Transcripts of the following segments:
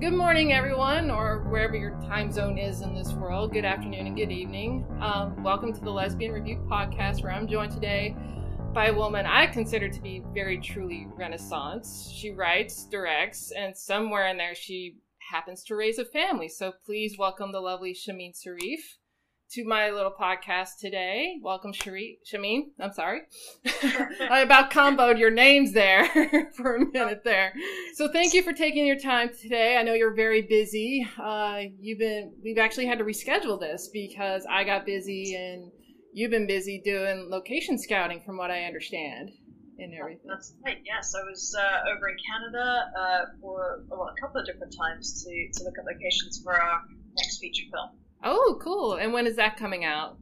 Good morning, everyone, or wherever your time zone is in this world. Good afternoon and good evening. Um, welcome to the Lesbian Review podcast, where I'm joined today by a woman I consider to be very truly Renaissance. She writes, directs, and somewhere in there she happens to raise a family. So please welcome the lovely Shamim Sarif to my little podcast today. Welcome, Shari- Shameen. I'm sorry. I about comboed your names there for a minute there. So thank you for taking your time today. I know you're very busy. Uh, you've been, we've actually had to reschedule this because I got busy and you've been busy doing location scouting from what I understand and everything. That's right. Yes, I was uh, over in Canada uh, for well, a couple of different times to, to look at locations for our next feature film. Oh, cool. And when is that coming out?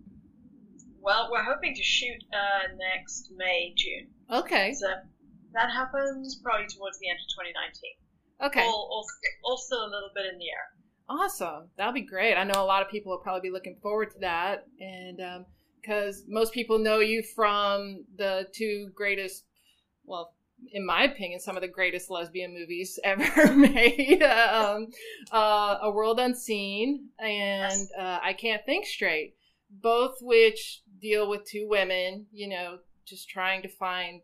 Well, we're hoping to shoot uh, next May, June. Okay. So that happens probably towards the end of 2019. Okay. All, all, all still a little bit in the air. Awesome. That'll be great. I know a lot of people will probably be looking forward to that. And because most people know you from the two greatest, well, in my opinion, some of the greatest lesbian movies ever made. um, uh, A World Unseen and uh, I Can't Think Straight, both which deal with two women, you know, just trying to find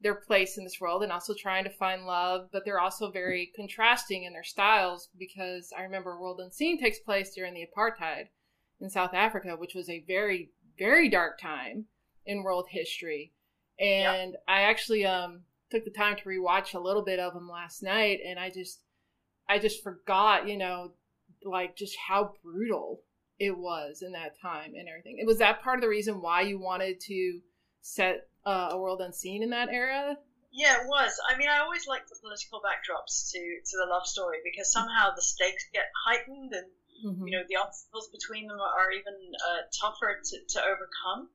their place in this world and also trying to find love, but they're also very contrasting in their styles because I remember World Unseen takes place during the apartheid in South Africa, which was a very, very dark time in world history. And yep. I actually um took the time to rewatch a little bit of them last night and I just I just forgot, you know, like just how brutal it was in that time and everything. It was that part of the reason why you wanted to set uh, a world unseen in that era. Yeah, it was. I mean, I always like the political backdrops to to the love story because somehow the stakes get heightened and mm-hmm. you know the obstacles between them are even uh, tougher to, to overcome.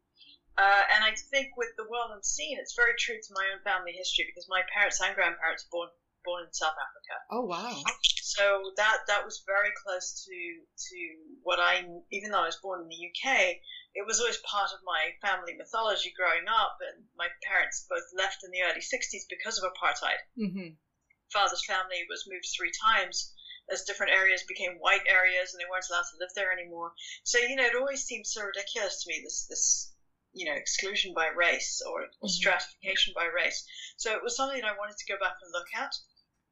Uh, and I think with the world unseen, it's very true to my own family history because my parents and grandparents were born born in South Africa. Oh wow! So that that was very close to to what I, even though I was born in the UK, it was always part of my family mythology growing up. And my parents both left in the early '60s because of apartheid. Mm-hmm. Father's family was moved three times as different areas became white areas and they weren't allowed to live there anymore. So you know, it always seemed so ridiculous to me this this you know, exclusion by race or, or mm-hmm. stratification by race. So it was something I wanted to go back and look at.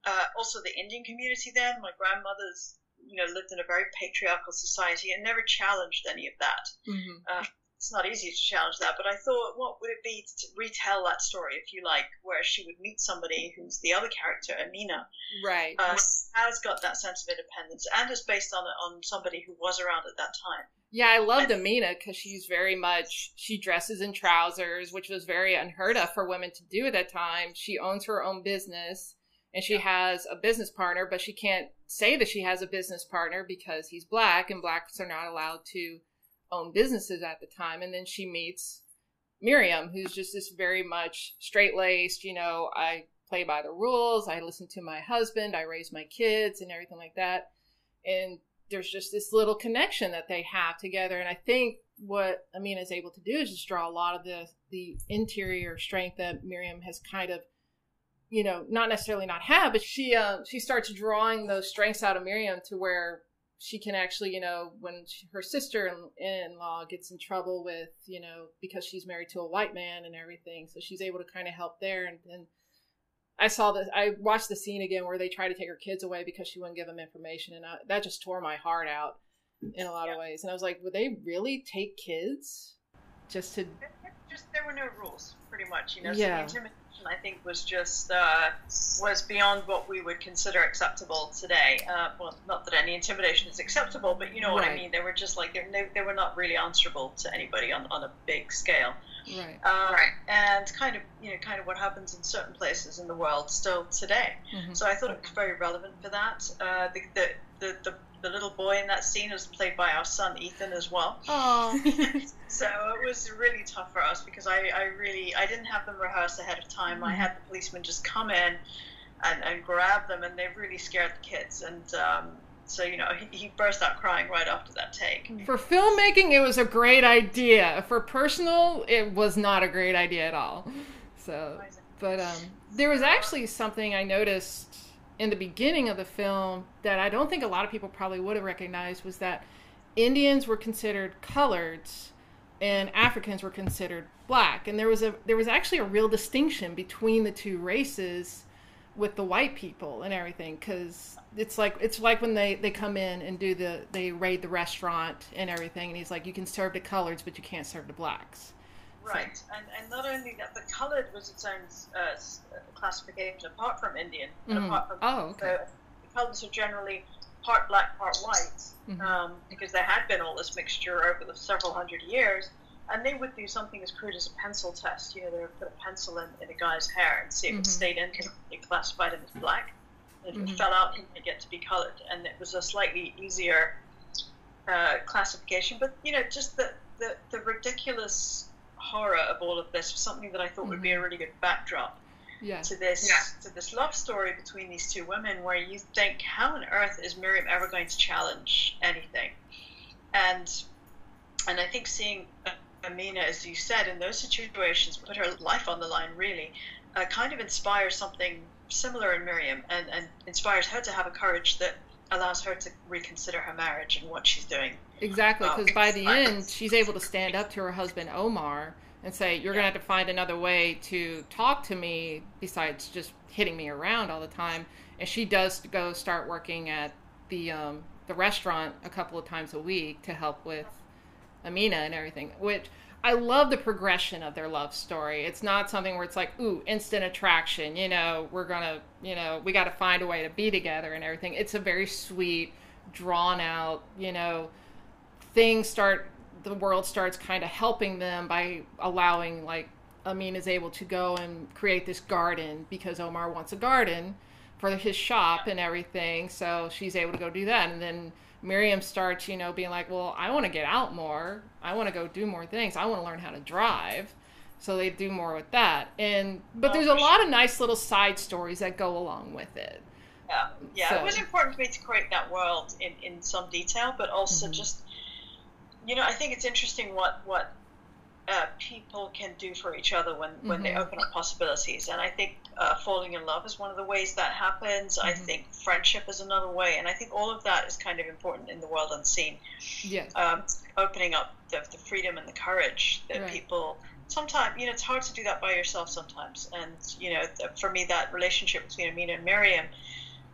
Uh, also, the Indian community then, my grandmother's, you know, lived in a very patriarchal society and never challenged any of that. Mm-hmm. Uh, it's not easy to challenge that, but I thought, what would it be to retell that story, if you like, where she would meet somebody who's the other character, Amina, right, uh, has got that sense of independence and is based on on somebody who was around at that time. Yeah, I loved Amina because she's very much she dresses in trousers, which was very unheard of for women to do at that time. She owns her own business and she has a business partner, but she can't say that she has a business partner because he's black and blacks are not allowed to own businesses at the time. And then she meets Miriam, who's just this very much straight laced, you know, I play by the rules, I listen to my husband, I raise my kids and everything like that. And there's just this little connection that they have together. And I think what Amina is able to do is just draw a lot of the the interior strength that Miriam has kind of, you know, not necessarily not have, but she uh, she starts drawing those strengths out of Miriam to where she can actually, you know, when she, her sister in law gets in trouble with, you know, because she's married to a white man and everything, so she's able to kind of help there and. and I saw this. I watched the scene again where they try to take her kids away because she wouldn't give them information, and I, that just tore my heart out in a lot yeah. of ways. And I was like, would they really take kids just to? Just there were no rules, pretty much. You know, yeah. So the intimidation I think was just uh, was beyond what we would consider acceptable today. Uh, well, not that any intimidation is acceptable, but you know what right. I mean. They were just like they, they were not really answerable to anybody on, on a big scale. Right. Uh, right. And kind of, you know, kind of what happens in certain places in the world still today. Mm-hmm. So I thought it was very relevant for that. Uh, the, the, the, the, the little boy in that scene was played by our son Ethan as well. Oh. so it was really tough for us because I, I really I didn't have them rehearse ahead of time. Mm-hmm. I had the policeman just come in and, and grab them, and they really scared the kids. And um, so, you know, he, he, burst out crying right after that take. For filmmaking, it was a great idea. For personal, it was not a great idea at all. So, but um, there was actually something I noticed in the beginning of the film that I don't think a lot of people probably would have recognized was that Indians were considered coloreds and Africans were considered black. And there was a there was actually a real distinction between the two races with the white people and everything cuz it's like it's like when they they come in and do the they raid the restaurant and everything and he's like you can serve the coloreds but you can't serve the blacks. Right, and, and not only that, but colored was its own uh, classification apart from Indian. Mm. Apart from, oh, okay. So the coloreds are generally part black, part white, Mhm. um, because there had been all this mixture over the several hundred years. And they would do something as crude as a pencil test. You know, they would put a pencil in, in a guy's hair and see if Mhm. it stayed in, they classified him as black. If Mhm. it fell out, he might get to be colored. And it was a slightly easier uh, classification. But, you know, just the, the, the ridiculous horror of all of this was something that I thought would be a really good backdrop Yeah. to this Yeah. to this love story between these two women where you think how on earth is Miriam ever going to challenge anything and and I think seeing Amina as you said in those situations put her life on the line really uh, kind of inspires something similar in Miriam and, and inspires her to have a courage that allows her to reconsider her marriage and what she's doing Exactly, because by the end, she's able to stand up to her husband Omar and say, "You're gonna have to find another way to talk to me besides just hitting me around all the time." And she does go start working at the um, the restaurant a couple of times a week to help with Amina and everything. Which I love the progression of their love story. It's not something where it's like, "Ooh, instant attraction." You know, we're gonna, you know, we got to find a way to be together and everything. It's a very sweet, drawn out, you know things start the world starts kind of helping them by allowing like Amin is able to go and create this garden because Omar wants a garden for his shop and everything so she's able to go do that and then Miriam starts you know being like well I want to get out more. I want to go do more things. I want to learn how to drive. So they do more with that. And but there's a lot of nice little side stories that go along with it. Yeah, yeah. So- It was important for me to create that world in, in some detail, but also Mhm. just, you know, I think it's interesting what what uh, people can do for each other when when they Mhm. open up possibilities. And I think uh, falling in love is one of the ways that happens. I Mhm. think friendship is another way, and I think all of that is kind of important in the world unseen. yeah Um, opening up the, the freedom and the courage that Right. people sometimes you know it's hard to do that by yourself sometimes and you know for me that relationship between amina and miriam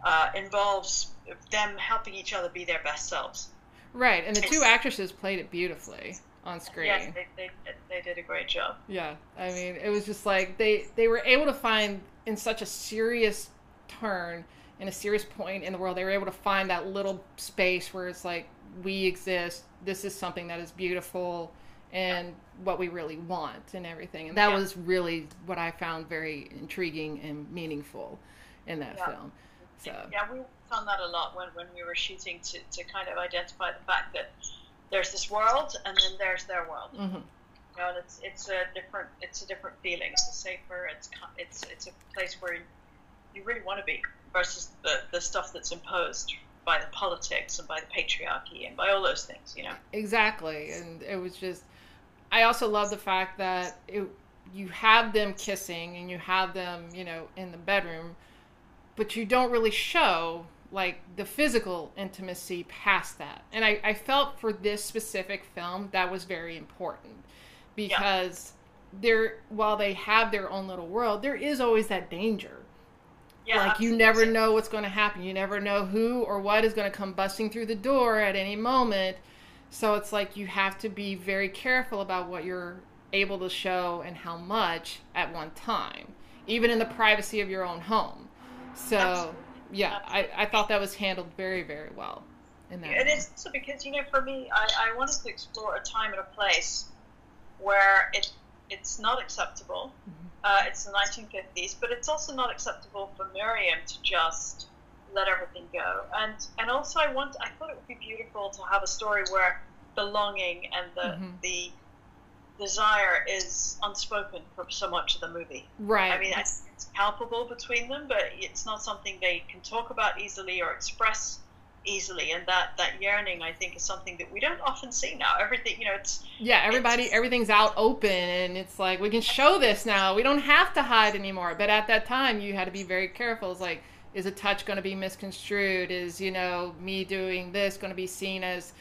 uh, involves them helping each other be their best selves right and the two It's- actresses played it beautifully on screen yes they, they, they did a great job Yeah, I mean, it was just like they they were able to find in such a serious turn in a serious point in the world. They were able to find that little space where it's like we exist. This is something that is beautiful and what we really want and everything. And that Yeah. was really what I found very intriguing and meaningful in that Yeah. film. So yeah we found that a lot when, when we were shooting to, to kind of identify the fact that there's this world and then there's their world mhm. you know, it's it's a different it's a different feeling. It's safer. It's it's it's a place where you really want to be versus the the stuff that's imposed by the politics and by the patriarchy and by all those things. You know. Exactly, and it was just. I also love the fact that it, you have them kissing and you have them, you know, in the bedroom, but you don't really show like the physical intimacy past that. And I, I felt for this specific film that was very important because they're while they have their own little world, there is always that danger Yeah. like you never know what's going to happen you never know who or what is going to come busting through the door at any moment so it's like you have to be very careful about what you're able to show and how much at one time even in the privacy of your own home so Absolutely. Yeah I, I thought that was handled very very well in that And one. it's also because you know, for me, I, I wanted to explore a time and a place where it it's not acceptable. Mhm. Uh, it's the 1950s, but it's also not acceptable for Miriam to just let everything go. And and also, I want I thought it would be beautiful to have a story where belonging and the Mhm. the desire is unspoken for so much of the movie. right I mean, I it's palpable between them, but it's not something they can talk about easily or express easily. And that, that yearning, I think, is something that we don't often see now. Everything, you know, it's yeah everybody it's- everything's out open and it's like we can show this now we don't have to hide anymore but at that time you had to be very careful it's like is a touch going to be misconstrued? Is, you know, me doing this going to be seen as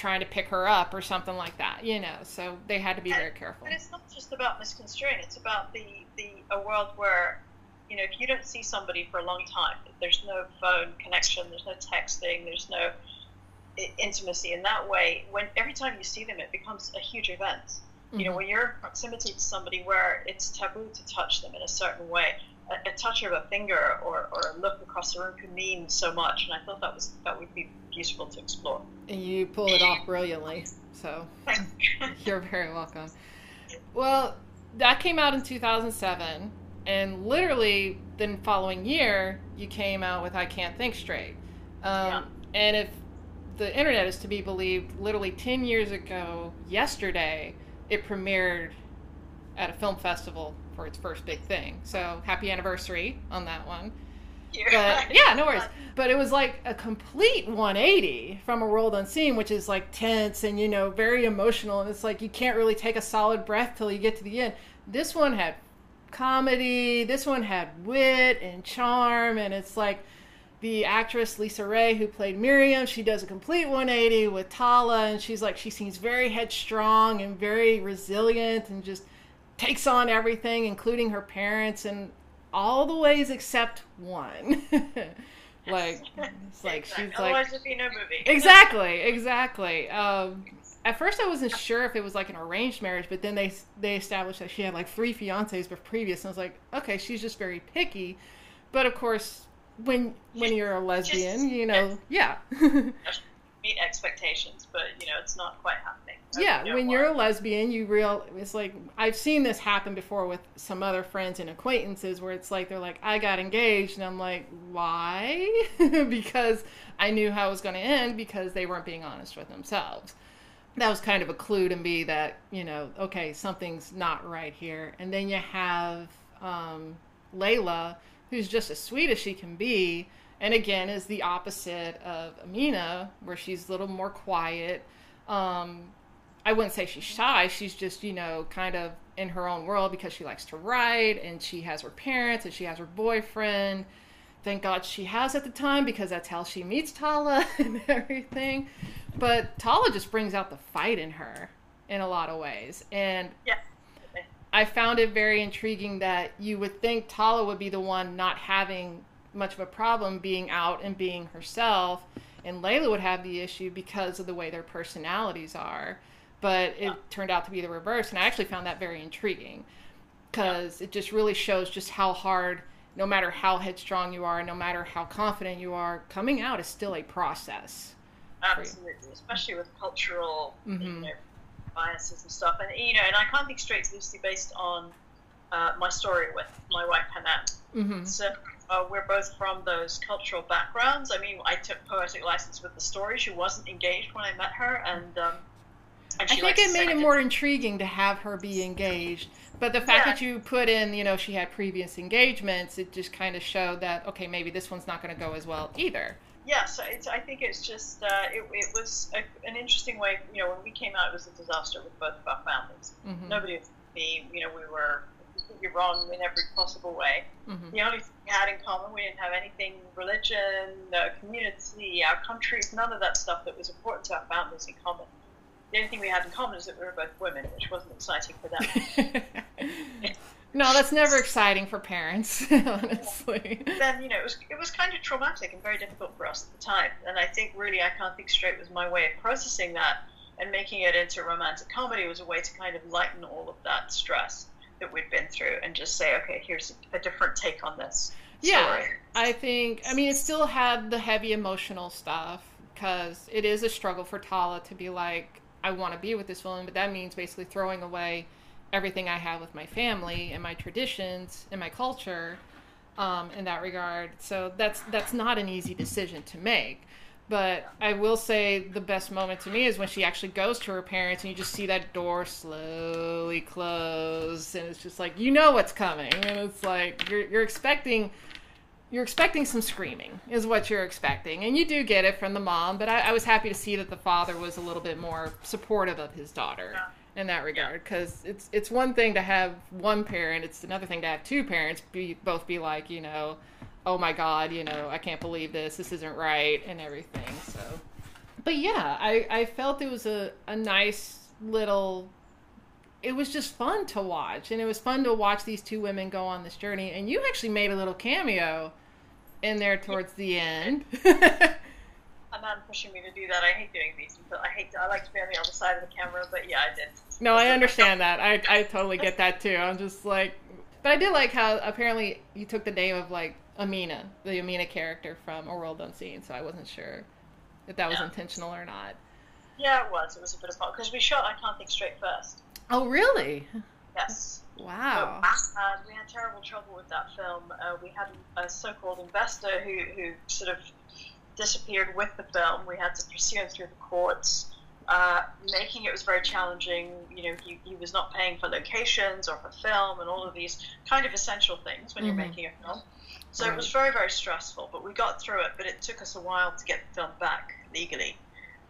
trying to pick her up or something like that, you know? So they had to be and, very careful. And it's not just about misconstruing, it's about the, the a world where, you know, if you don't see somebody for a long time, there's no phone connection, there's no texting, there's no intimacy in that way, when every time you see them, it becomes a huge event. Mm-hmm. You know, mm-hmm. when you're in proximity to somebody where it's taboo to touch them in a certain way, a, a, touch of a finger or, or a look across the room can mean so much. And I thought that was that would be useful to explore. And you pull it off brilliantly. So you're very welcome. Well, that came out in 2007, and literally the following year, you came out with "I Can't Think Straight." Um, yeah. And if the internet is to be believed, literally 10 years ago, yesterday, it premiered at a film festival for its first big thing. So happy anniversary on that one. But yeah, no worries. But it was like a complete 180 from a world unseen, which is like tense and you know very emotional, and it's like you can't really take a solid breath till you get to the end. This one had comedy. This one had wit and charm, and it's like the actress Lisa Ray, who played Miriam, she does a complete 180 with Tala, and she's like, she seems very headstrong and very resilient and just takes on everything, including her parents, and all the ways except one. like, it's like exactly. she's Otherwise, like, be no movie. exactly, exactly. Um, at first, I wasn't sure if it was like an arranged marriage, but then they they established that she had like three fiancés but previous, and I was like, okay, she's just very picky. But of course, when when you're a lesbian, Just, you know, yeah. Meet expectations, but you know, it's not quite happening. yeah, when you're a lesbian, you real it's like I've seen this happen before with some other friends and acquaintances where it's like they're like I got engaged and I'm like, "Why?" because I knew how it was going to end because they weren't being honest with themselves. That was kind of a clue to me that, you know, okay, something's not right here. And then you have um, Layla who's just as sweet as she can be, and again is the opposite of Amina, where she's a little more quiet. Um, I wouldn't say she's shy. She's just, you know, kind of in her own world because she likes to write and she has her parents and she has her boyfriend. Thank God she has at the time because that's how she meets Tala and everything. But Tala just brings out the fight in her in a lot of ways. And yeah. I found it very intriguing that you would think Tala would be the one not having much of a problem being out and being herself, and Layla would have the issue because of the way their personalities are. But it turned out to be the reverse, and I actually found that very intriguing because it just really shows just how hard, no matter how headstrong you are, no matter how confident you are, coming out is still a process. Absolutely, especially with cultural mm-hmm. you know, biases and stuff. And you know, and I can't think straight is loosely based on uh, my story with my wife Hannah. Mm-hmm. So uh, we're both from those cultural backgrounds. I mean, I took poetic license with the story. She wasn't engaged when I met her, and um, and I think it made it more intriguing to have her be engaged. But the fact yeah. that you put in, you know, she had previous engagements, it just kind of showed that okay, maybe this one's not going to go as well either yeah, so it's, I think it's just uh, it, it was a, an interesting way. You know, when we came out, it was a disaster with both of our families. Mm-hmm. Nobody me. You know, we were completely wrong in every possible way. Mm-hmm. The only thing we had in common, we didn't have anything religion, uh, community, our countries, none of that stuff that was important to our families in common. The only thing we had in common is that we were both women, which wasn't exciting for them. No, that's never exciting for parents, honestly. Then you know it was it was kind of traumatic and very difficult for us at the time. And I think really I can't think straight was my way of processing that and making it into romantic comedy was a way to kind of lighten all of that stress that we'd been through and just say, okay, here's a, a different take on this. Yeah, story. I think. I mean, it still had the heavy emotional stuff because it is a struggle for Tala to be like, I want to be with this woman, but that means basically throwing away everything I have with my family and my traditions and my culture um, in that regard. So that's that's not an easy decision to make. But I will say the best moment to me is when she actually goes to her parents and you just see that door slowly close and it's just like you know what's coming and it's like you're you're expecting you're expecting some screaming is what you're expecting and you do get it from the mom but I, I was happy to see that the father was a little bit more supportive of his daughter. In that regard because it's it's one thing to have one parent it's another thing to have two parents be both be like you know oh my god, you know, I can't believe this. This isn't right and everything. So, but yeah, I I felt it was a a nice little. It was just fun to watch, and it was fun to watch these two women go on this journey. And you actually made a little cameo in there towards the end. A man pushing me to do that. I hate doing these. I hate. To, I like to be on the other side of the camera, but yeah, I did. No, I understand that. I I totally get that too. I'm just like, but I did like how apparently you took the name of like Amina, the Amina character from A World Unseen. So I wasn't sure if that was Yeah. intentional or not. Yeah, it was. It was a bit of fun because we shot. I can't think straight first. Oh, really? Yes. Wow. And we had terrible trouble with that film. Uh, we had a so-called investor who, who sort of disappeared with the film. We had to pursue him through the courts. Uh, making it was very challenging. You know, he, he was not paying for locations or for film and all of these kind of essential things when Mhm. you're making a film. So Right. it was very, very stressful, but we got through it. But it took us a while to get the film back legally.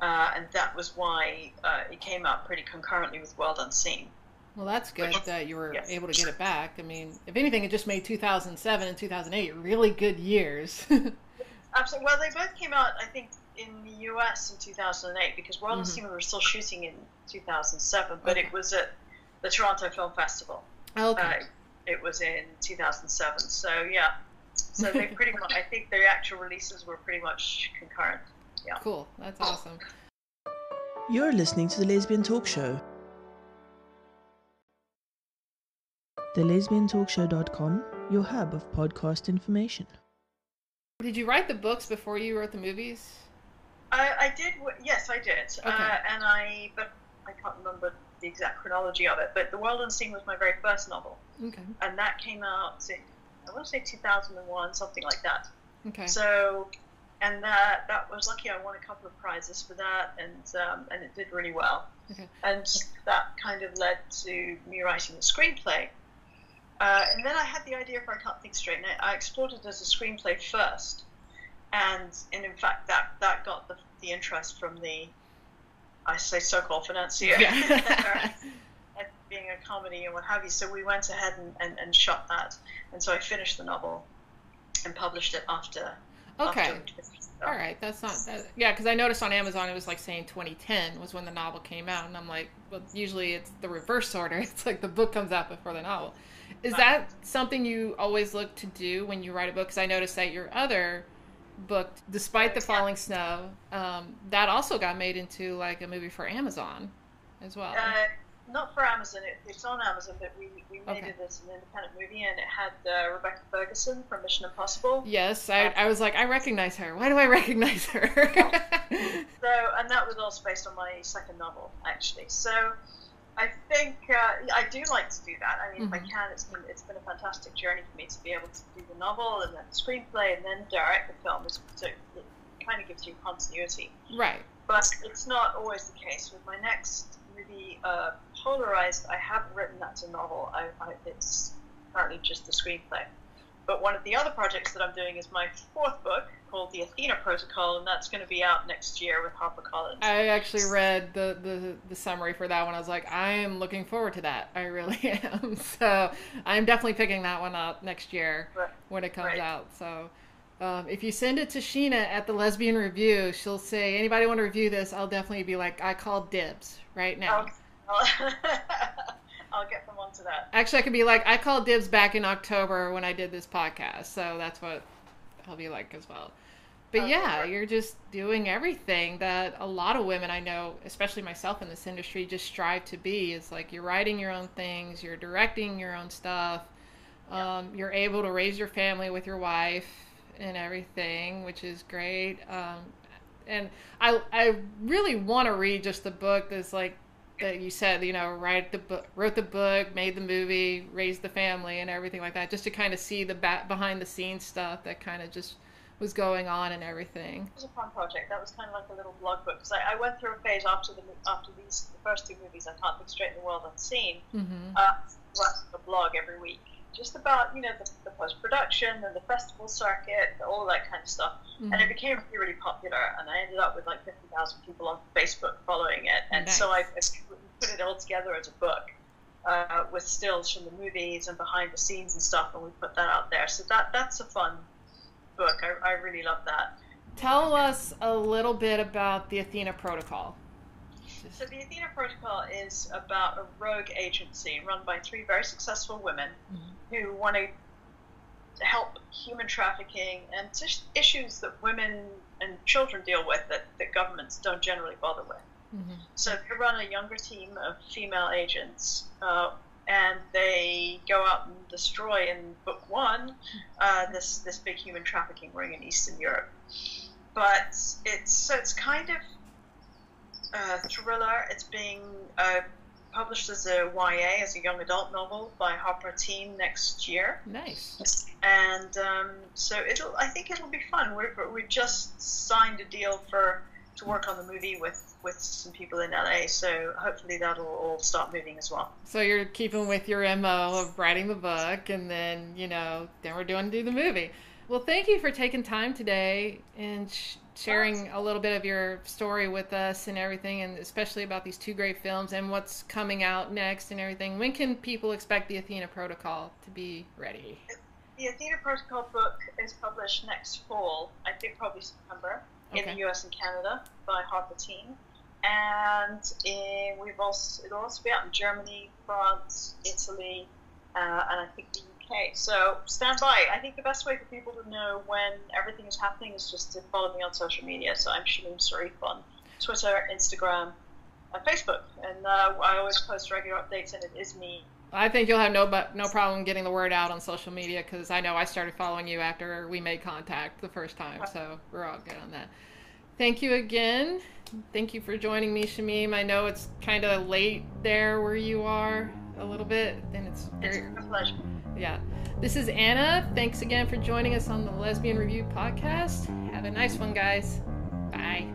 Uh, and that was why uh, it came out pretty concurrently with World Unseen. Well, that's good that you were Yes. able to get it back. I mean, if anything, it just made 2007 and 2008 really good years. Absolutely. Well, they both came out, I think, in the US in 2008 because World Mhm. Unseen we were still shooting in 2007, but Okay. it was at the Toronto Film Festival. okay. Uh, it was in 2007. So yeah. So they pretty much. I think the actual releases were pretty much concurrent. Yeah. Cool. That's awesome. You're listening to the Lesbian Talk Show. The TheLesbianTalkShow.com, your hub of podcast information. Did you write the books before you wrote the movies? I, I did. Yes, I did. Uh, and I, but I can't remember the exact chronology of it. But The World Unseen was my very first novel. Okay. and that came out in I want to say 2001, something like that. Okay. So, and that that was lucky. I won a couple of prizes for that, and um, and it did really well. Okay. And that kind of led to me writing the screenplay. Uh, and then I had the idea for I Can't Think Straight, and I I explored it as a screenplay first. And, and in fact, that, that got the, the interest from the, I say so-called financier. Yeah. being a comedy and what have you. So we went ahead and, and, and shot that. And so I finished the novel and published it after. okay. After. All right. That's not. That, yeah, because I noticed on Amazon it was like saying 2010 was when the novel came out, and I'm like, well, usually it's the reverse order. It's like the book comes out before the novel. Is that something you always look to do when you write a book? Because I noticed that your other book, despite the falling snow, um, that also got made into like a movie for Amazon as well. Uh, not for Amazon. It, it's on Amazon, but we, we made Okay. it as an independent movie, and it had uh, Rebecca Ferguson from Mission Impossible. yes, I, I was like, I recognize her. Why do I recognize her? So, and that was also based on my second novel, actually. So, I think uh, I do like to do that. I mean, if I Mhm. can, it's been it's been a fantastic journey for me to be able to do the novel and then the screenplay and then direct the film. It's, so it kind of gives you continuity. right. But it's not always the case. With my next movie, uh, Polarized, I haven't written that a novel. I, I, it's currently just the screenplay. But one of the other projects that I'm doing is my fourth book called The Athena Protocol, and that's going to be out next year with HarperCollins. I actually read the, the, the summary for that one. I was like, I am looking forward to that. I really am. So I'm definitely picking that one up next year Right. when it comes Right. out. So um, if you send it to Sheena at the Lesbian Review, she'll say, anybody want to review this? I'll definitely be like, I call dibs right now. I'll, I'll, I'll get them onto that. Actually, I could be like, I called dibs back in October when I did this podcast. So that's what Be like as well. But Okay, yeah, you're just doing everything that a lot of women I know, especially myself in this industry, just strive to be. It's like you're writing your own things, you're directing your own stuff, Yeah. um, you're able to raise your family with your wife and everything, which is great. Um, and I I really want to read just the book that's like that you said, you know, write the book, wrote the book, made the movie, raised the family, and everything like that, just to kind of see the back behind the scenes stuff that kind of just was going on and everything. It was a fun project. That was kind of like a little blog book. Because I, I went through a phase after the after these the first two movies, I Can't Think Straight in the World Unseen, Mm-hmm. uh, writing a blog every week, just about you know the, the post production and the festival circuit, all that kind of stuff. Mm-hmm. And it became really, really popular, and I ended up with like fifty thousand people on Facebook following it, and so I, I put it all together as a book. Uh, with stills from the movies and behind the scenes and stuff, and we put that out there. So that that's a fun book. I, I really love that. Tell us a little bit about the Athena Protocol. So the Athena Protocol is about a rogue agency run by three very successful women mm-hmm. Who want to help human trafficking and issues that women and children deal with that, that governments don't generally bother with. Mm-hmm. So they run a younger team of female agents, uh, and they go out and destroy in book one uh, this this big human trafficking ring in Eastern Europe. But it's so it's kind of a thriller. It's being uh, published as a YA, as a young adult novel by Harper Teen next year. Nice. And um, so it'll, I think it'll be fun. We're, we just signed a deal for to work on the movie with with some people in LA. So hopefully that'll all start moving as well. So you're keeping with your mo of writing the book, and then you know, then we're doing do the movie. Well, thank you for taking time today and sh- sharing a little bit of your story with us and everything, and especially about these two great films and what's coming out next and everything. When can people expect the Athena Protocol to be ready? The Athena Protocol book is published next fall. I think probably September okay. in the U.S. and Canada by Harper Teen, and in, we've also it'll also be out in Germany, France, Italy, uh, and I think the Okay, so stand by. I think the best way for people to know when everything is happening is just to follow me on social media. So I'm Shamim Sarif on Twitter, Instagram, and Facebook. And uh, I always post regular updates, and it is me. I think you'll have no but no problem getting the word out on social media because I know I started following you after we made contact the first time, so we're all good on that. Thank you again. Thank you for joining me, Shamim. I know it's kind of late there where you are a little bit, and it's very. It's a pleasure yeah. This is Anna. Thanks again for joining us on the Lesbian Review podcast. Have a nice one, guys. Bye.